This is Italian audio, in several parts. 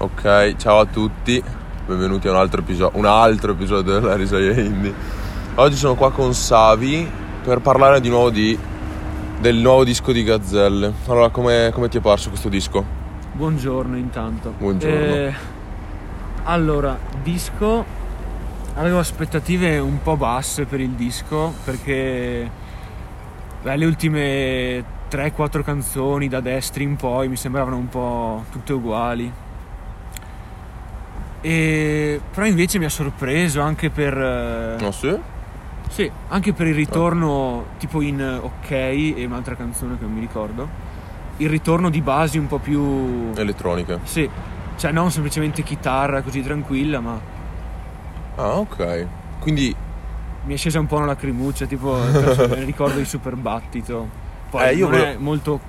Ok, ciao a tutti, benvenuti a un altro episodio, un altro episodio della Risaia Indie. Oggi sono qua con Savi per parlare di nuovo di, del nuovo disco di Gazzelle. Allora, come, come ti è parso questo disco? Buongiorno intanto. Buongiorno. Eh, allora, disco. Avevo aspettative un po' basse per il disco perché beh, le ultime 3-4 canzoni da destri in poi mi sembravano un po' tutte uguali. E, però invece mi ha sorpreso anche per... eh, No, sì? Sì, anche per il ritorno tipo in eh, Ok e un'altra canzone che non mi ricordo. Il ritorno di basi un po' più... Elettronica. Sì, cioè non semplicemente chitarra così tranquilla, ma Ah, ok. Quindi, mi è scesa un po' una lacrimuccia, tipo penso- me ne ricordo di Super Battito. Poi Eh, non è volevo- molto...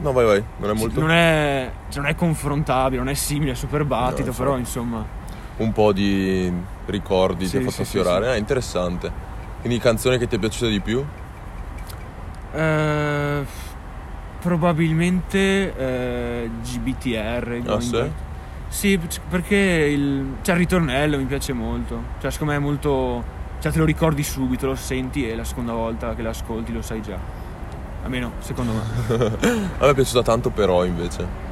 no, vai, vai, non è molto... Non è, cioè, non è confrontabile, non è simile a Super Battito, No, però insomma... Un po' di ricordi ti Sì, ha fatto sì, affiorare. sì. Ah, interessante. Quindi canzone che ti è piaciuta di più? Eh, probabilmente eh, GBTR. Ah, sì? Sì, perché il, cioè, il ritornello mi piace molto. Cioè, secondo me è molto. Cioè, te lo ricordi subito, lo senti e la seconda volta che l'ascolti lo sai già. Almeno, secondo me. A me è piaciuta tanto però invece.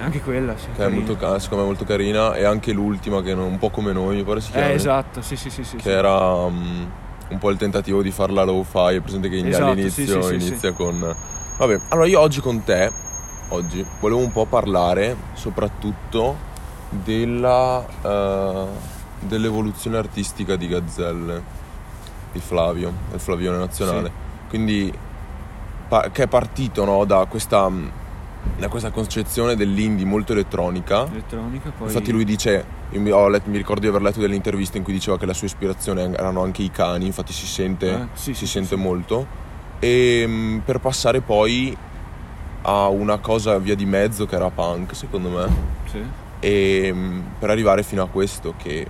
Anche quella, sì. Che è molto, secondo me molto carina. E anche l'ultima che non- un po' come noi, mi pare si chiama. Eh, esatto, sì, sì, sì. sì, Che sì. era mm, un po' il tentativo di farla low fi. È presente che Esatto, all'inizio sì, inizia con. Vabbè, allora io oggi con te, oggi, volevo un po' parlare soprattutto della, eh, dell'evoluzione artistica di Gazzelle, di Flavio, del Flavione Nazionale. Quindi, che è partito no, da questa. mm, Da questa concezione dell'indie molto elettronica, Elettronica, poi. Infatti lui dice, letto- mi ricordo di aver letto delle interviste in cui diceva che la sua ispirazione erano anche i cani, infatti si sente, Eh, sì, si sì, sente sì. molto. E mh, per passare poi a una cosa via di mezzo che era punk, secondo me, Sì. e mh, per arrivare fino a questo che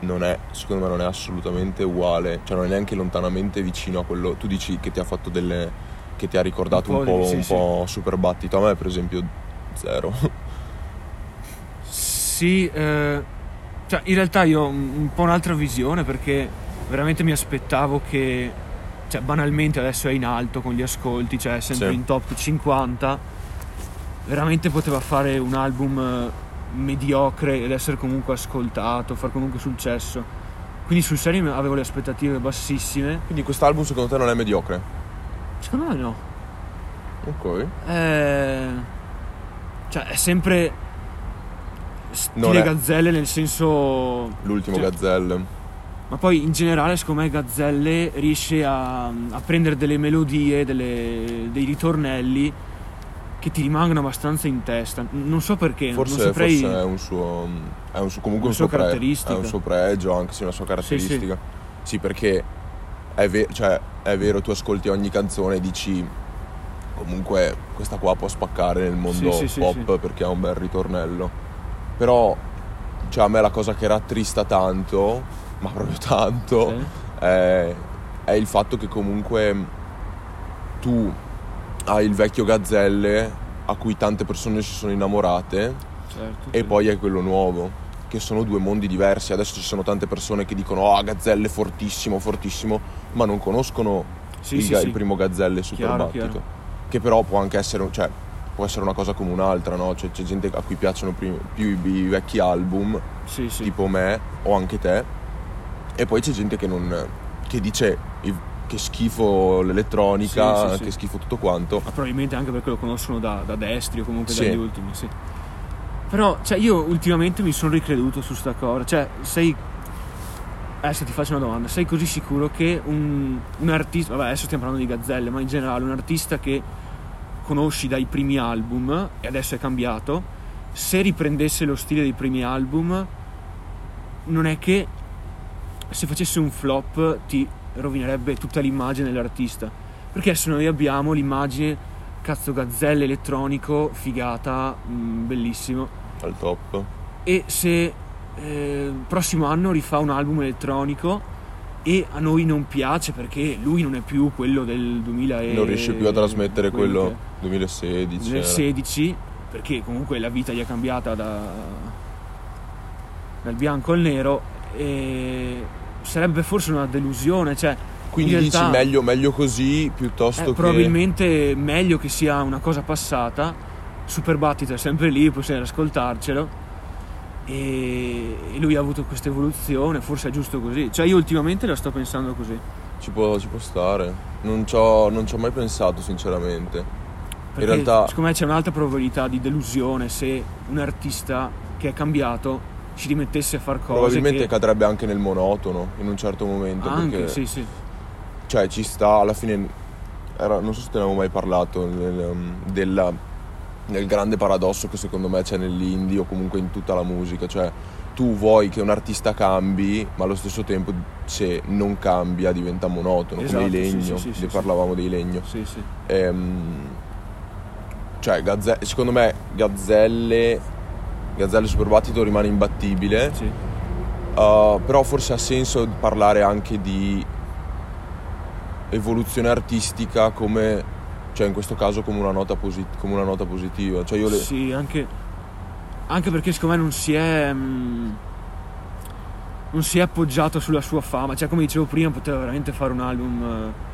non è, secondo me non è assolutamente uguale, cioè non è neanche lontanamente vicino a quello, tu dici che ti ha fatto delle, che ti ha ricordato Un un po' po', sì, un sì. po' super battito, a me per esempio zero. Sì, eh, cioè in realtà io ho un, po' un'altra visione perché veramente mi aspettavo che, cioè banalmente adesso è in alto con gli ascolti, cioè sempre Sì. in top 50, veramente poteva fare un album eh, mediocre ed essere comunque ascoltato, far comunque successo. Quindi sul serio avevo le aspettative bassissime, Quindi quest'album secondo te non è mediocre? Secondo me no. Ok. Eh, cioè è sempre Non stile è- gazzelle nel senso L'ultimo Cioè, Gazzelle. Ma poi in generale, secondo me, Gazzelle riesce a, a prendere delle melodie, delle- dei ritornelli che ti rimangono abbastanza in testa. Non so perché, non Forse, saprei. forse è un suo. È un suo, comunque un suo, pre-. È un suo pregio, anche se è una sua caratteristica. Sì, perché è, ve- cioè, è vero, tu ascolti ogni canzone e dici. Comunque questa qua può spaccare nel mondo Sì, sì, pop sì. perché ha un bel ritornello. Però, cioè, a me la cosa che rattrista tanto, ma proprio tanto, è, è il fatto che comunque tu hai il vecchio Gazzelle a cui tante persone si sono innamorate Certo, e sì. poi hai quello nuovo che sono due mondi diversi adesso ci sono tante persone che dicono oh Gazzelle fortissimo fortissimo ma non conoscono Sì, il, sì, ga- sì. il primo Gazzelle super Chiaro, chiaro. che però può anche essere cioè può essere una cosa come un'altra no? Cioè, c'è gente a cui piacciono pri- più i, vecchi album tipo me o anche te e poi c'è gente che non che dice che schifo l'elettronica che schifo tutto quanto Ma probabilmente anche perché lo conoscono da, da destri o comunque dagli ultimi, sì. Però, cioè, io ultimamente mi sono ricreduto su sta cosa. Cioè, sei. Adesso ti faccio una domanda. Sei così sicuro che un, un artista. Vabbè, adesso stiamo parlando di gazzelle, ma in generale un artista che conosci dai primi album e adesso è cambiato. Se riprendesse lo stile dei primi album, non è che se facesse un flop ti rovinerebbe tutta l'immagine dell'artista. Perché se noi abbiamo l'immagine, cazzo, gazzelle elettronico, figata, mm, bellissimo. al top E se eh, il prossimo anno rifà un album elettronico e a noi non piace perché lui non è più quello del 2000 e non riesce più a trasmettere quello che- 2016 era. 2016 perché comunque la vita gli è cambiata da, dal bianco al nero e sarebbe forse una delusione, cioè Quindi in dici realtà, meglio, meglio così piuttosto eh, che... probabilmente meglio che sia una cosa passata. Super Battito è sempre lì, sempre ascoltarcelo. E, lui ha avuto questa evoluzione, forse è giusto così. Cioè, io ultimamente la sto pensando così. Ci può, ci può stare. Non ci ho mai pensato sinceramente. Perché realtà- secondo me c'è un'altra probabilità di delusione se un artista che è cambiato ci rimettesse a far cose. Probabilmente che... cadrebbe anche nel monotono in un certo momento. Anche, perché, sì, sì. Cioè ci sta alla fine. era- non so se te ne avevo mai parlato nel, um, della- del grande paradosso che secondo me c'è nell'indie o comunque in tutta la musica. Cioè tu vuoi che un artista cambi, ma allo stesso tempo se non cambia diventa monotono, Esatto, come i legno. sì, sì, ne sì, parlavamo dei legno. Sì, sì. Ehm, cioè, Gazze- secondo me Gazzelle, Gazzelle Super Battito rimane imbattibile. sì. Uh, però forse ha senso parlare anche di evoluzione artistica come, cioè in questo caso come una nota, posit- come una nota positiva. Cioè io le- Sì, anche, anche perché secondo me non si è. mm, non si è appoggiato sulla sua fama. Cioè, come dicevo prima, poteva veramente fare un album. eh,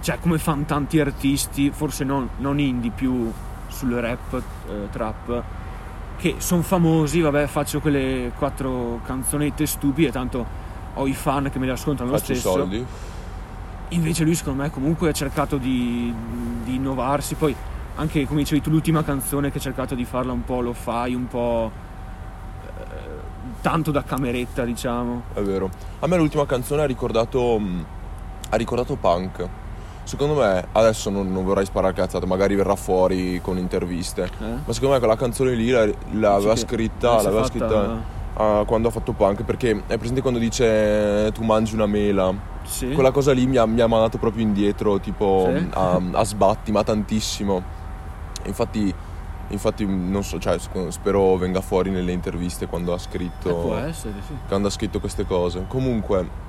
Cioè, come fanno tanti artisti, forse non, non indie, più sul rap, eh, trap, che sono famosi. Vabbè, faccio quelle quattro canzonette stupide, tanto ho i fan che me le ascoltano lo faccio i stesso. soldi. Invece lui secondo me comunque ha cercato di, di innovarsi, poi anche come dicevi tu l'ultima canzone che ha cercato di farla un po' lo fai, un po' eh, tanto da cameretta diciamo. È vero. A me l'ultima canzone ha ricordato, mh, ha ricordato punk. Secondo me, adesso non, non vorrei sparare cazzate, magari verrà fuori con interviste. Eh? Ma secondo me quella canzone lì la- l'aveva Dici che scritta, l'aveva fatta- scritta ah, quando ha fatto punk. Perché è presente quando dice tu mangi una mela? Sì. Quella cosa lì mi ha, mi ha mandato proprio indietro, tipo Sì? a, a sbatti, ma tantissimo. Infatti, infatti non so, cioè, spero venga fuori nelle interviste quando ha Eh, scritto, può essere, sì. quando ha scritto queste cose. Comunque,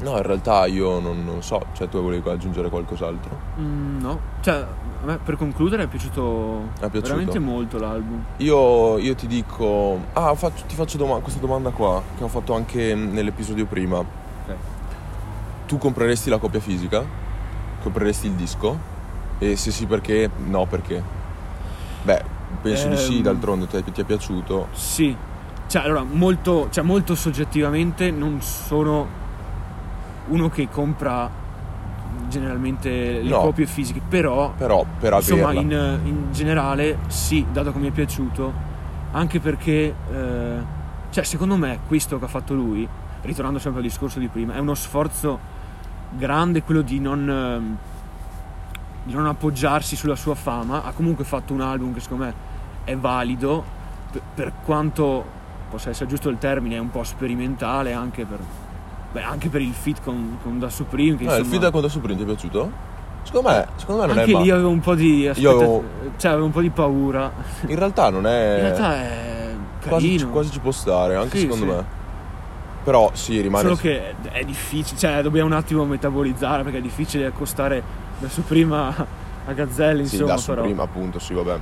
no, in realtà io non, non so, cioè tu volevi aggiungere qualcos'altro? Mm, no, cioè a me per concludere è piaciuto, È piaciuto? veramente molto l'album. Io, io ti dico, ah, faccio- ti faccio doma- questa domanda qua, che ho fatto anche nell'episodio prima. Ok. Tu compreresti la copia fisica? Compreresti il disco? E se sì perché? No perché? Beh, penso di sì, Ehm. d'altronde ti, ti è piaciuto. Sì, cioè allora molto, cioè, molto soggettivamente non sono uno che compra generalmente le No. copie fisiche, però Però per insomma in, in generale sì, dato che mi è piaciuto, anche perché eh, cioè secondo me questo che ha fatto lui, ritornando sempre al discorso di prima, è uno sforzo grande quello di non, ehm, di non appoggiarsi sulla sua fama, ha comunque fatto un album che secondo me è valido, per, per quanto possa essere giusto il termine, è un po' sperimentale anche per, beh, anche per il fit con, con Da Supreme. Che No, il insomma, feedback con Da Supreme ti è piaciuto? Secondo me, secondo me non anche è male. avevo un po' di aspetta- avevo- cioè avevo un po' di paura. In realtà non è... In realtà è quasi, quasi ci può stare, anche Sì, secondo sì. me. Però sì, rimane... Solo che è difficile, cioè dobbiamo un attimo metabolizzare perché è difficile accostare da su prima a Gazzelli, Sì, insomma, da però, Supreme appunto, sì, vabbè.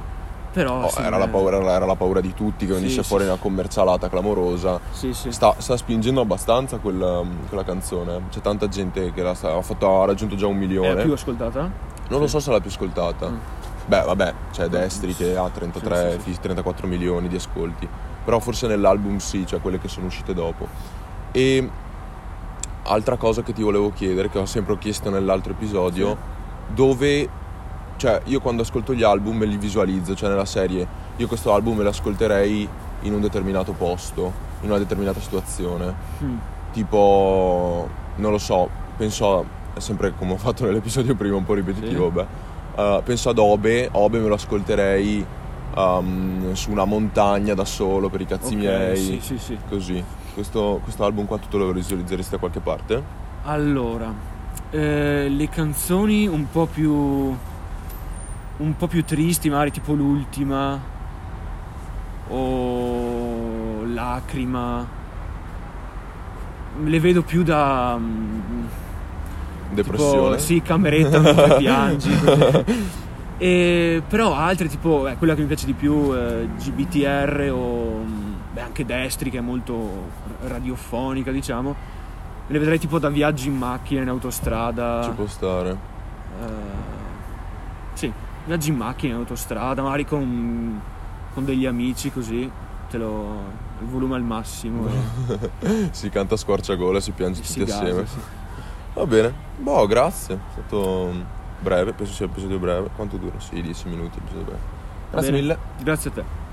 Però Oh, sì, era, la eh, paura, era la paura di tutti che Sì, venisse sì, fuori una commercialata clamorosa. Sì, sì. Sta, sta spingendo abbastanza quella, quella canzone. C'è tanta gente che la sta, ha, fatto- ha raggiunto già un È milione. la più ascoltata? Non lo so se è la più ascoltata. Mm. Beh, vabbè, c'è Destri che ha 33, Sì, sì, sì. 34 milioni di ascolti. Però forse nell'album sì, cioè quelle che sono uscite dopo. E altra cosa che ti volevo chiedere, che ho sempre chiesto nell'altro episodio, dove, cioè io quando ascolto gli album me li visualizzo, cioè nella serie, io questo album me lo ascolterei in un determinato posto, in una determinata situazione. Mm. Tipo, non lo so, penso a, è sempre come ho fatto nell'episodio prima, un po' ripetitivo, Sì. beh. Uh, penso ad Obe, Obe me lo ascolterei um, su una montagna da solo per i cazzi Ok, miei, Sì, sì, sì. così. Questo, questo album qua tu te lo visualizzeresti da qualche parte? Allora, eh, le canzoni un po' più un po' più tristi, magari tipo l'ultima o Lacrima. Le vedo più da mm, Depressione? Tipo, sì, cameretta mentre piangi. E, però altre tipo eh, quella che mi piace di più eh, GBTR o mm, beh, anche Destri che è molto radiofonica diciamo le vedrei tipo da viaggi in macchina in autostrada Ci può stare. eh, sì viaggi in macchina in autostrada magari con, con degli amici così te lo il volume al massimo e- si canta a squarciagola si piange e tutti si gasa, assieme. sì. Va bene. Boh, grazie. È stato breve, penso sia un episodio breve. Quanto dura? Sì, 10 minuti, Grazie mille. grazie a te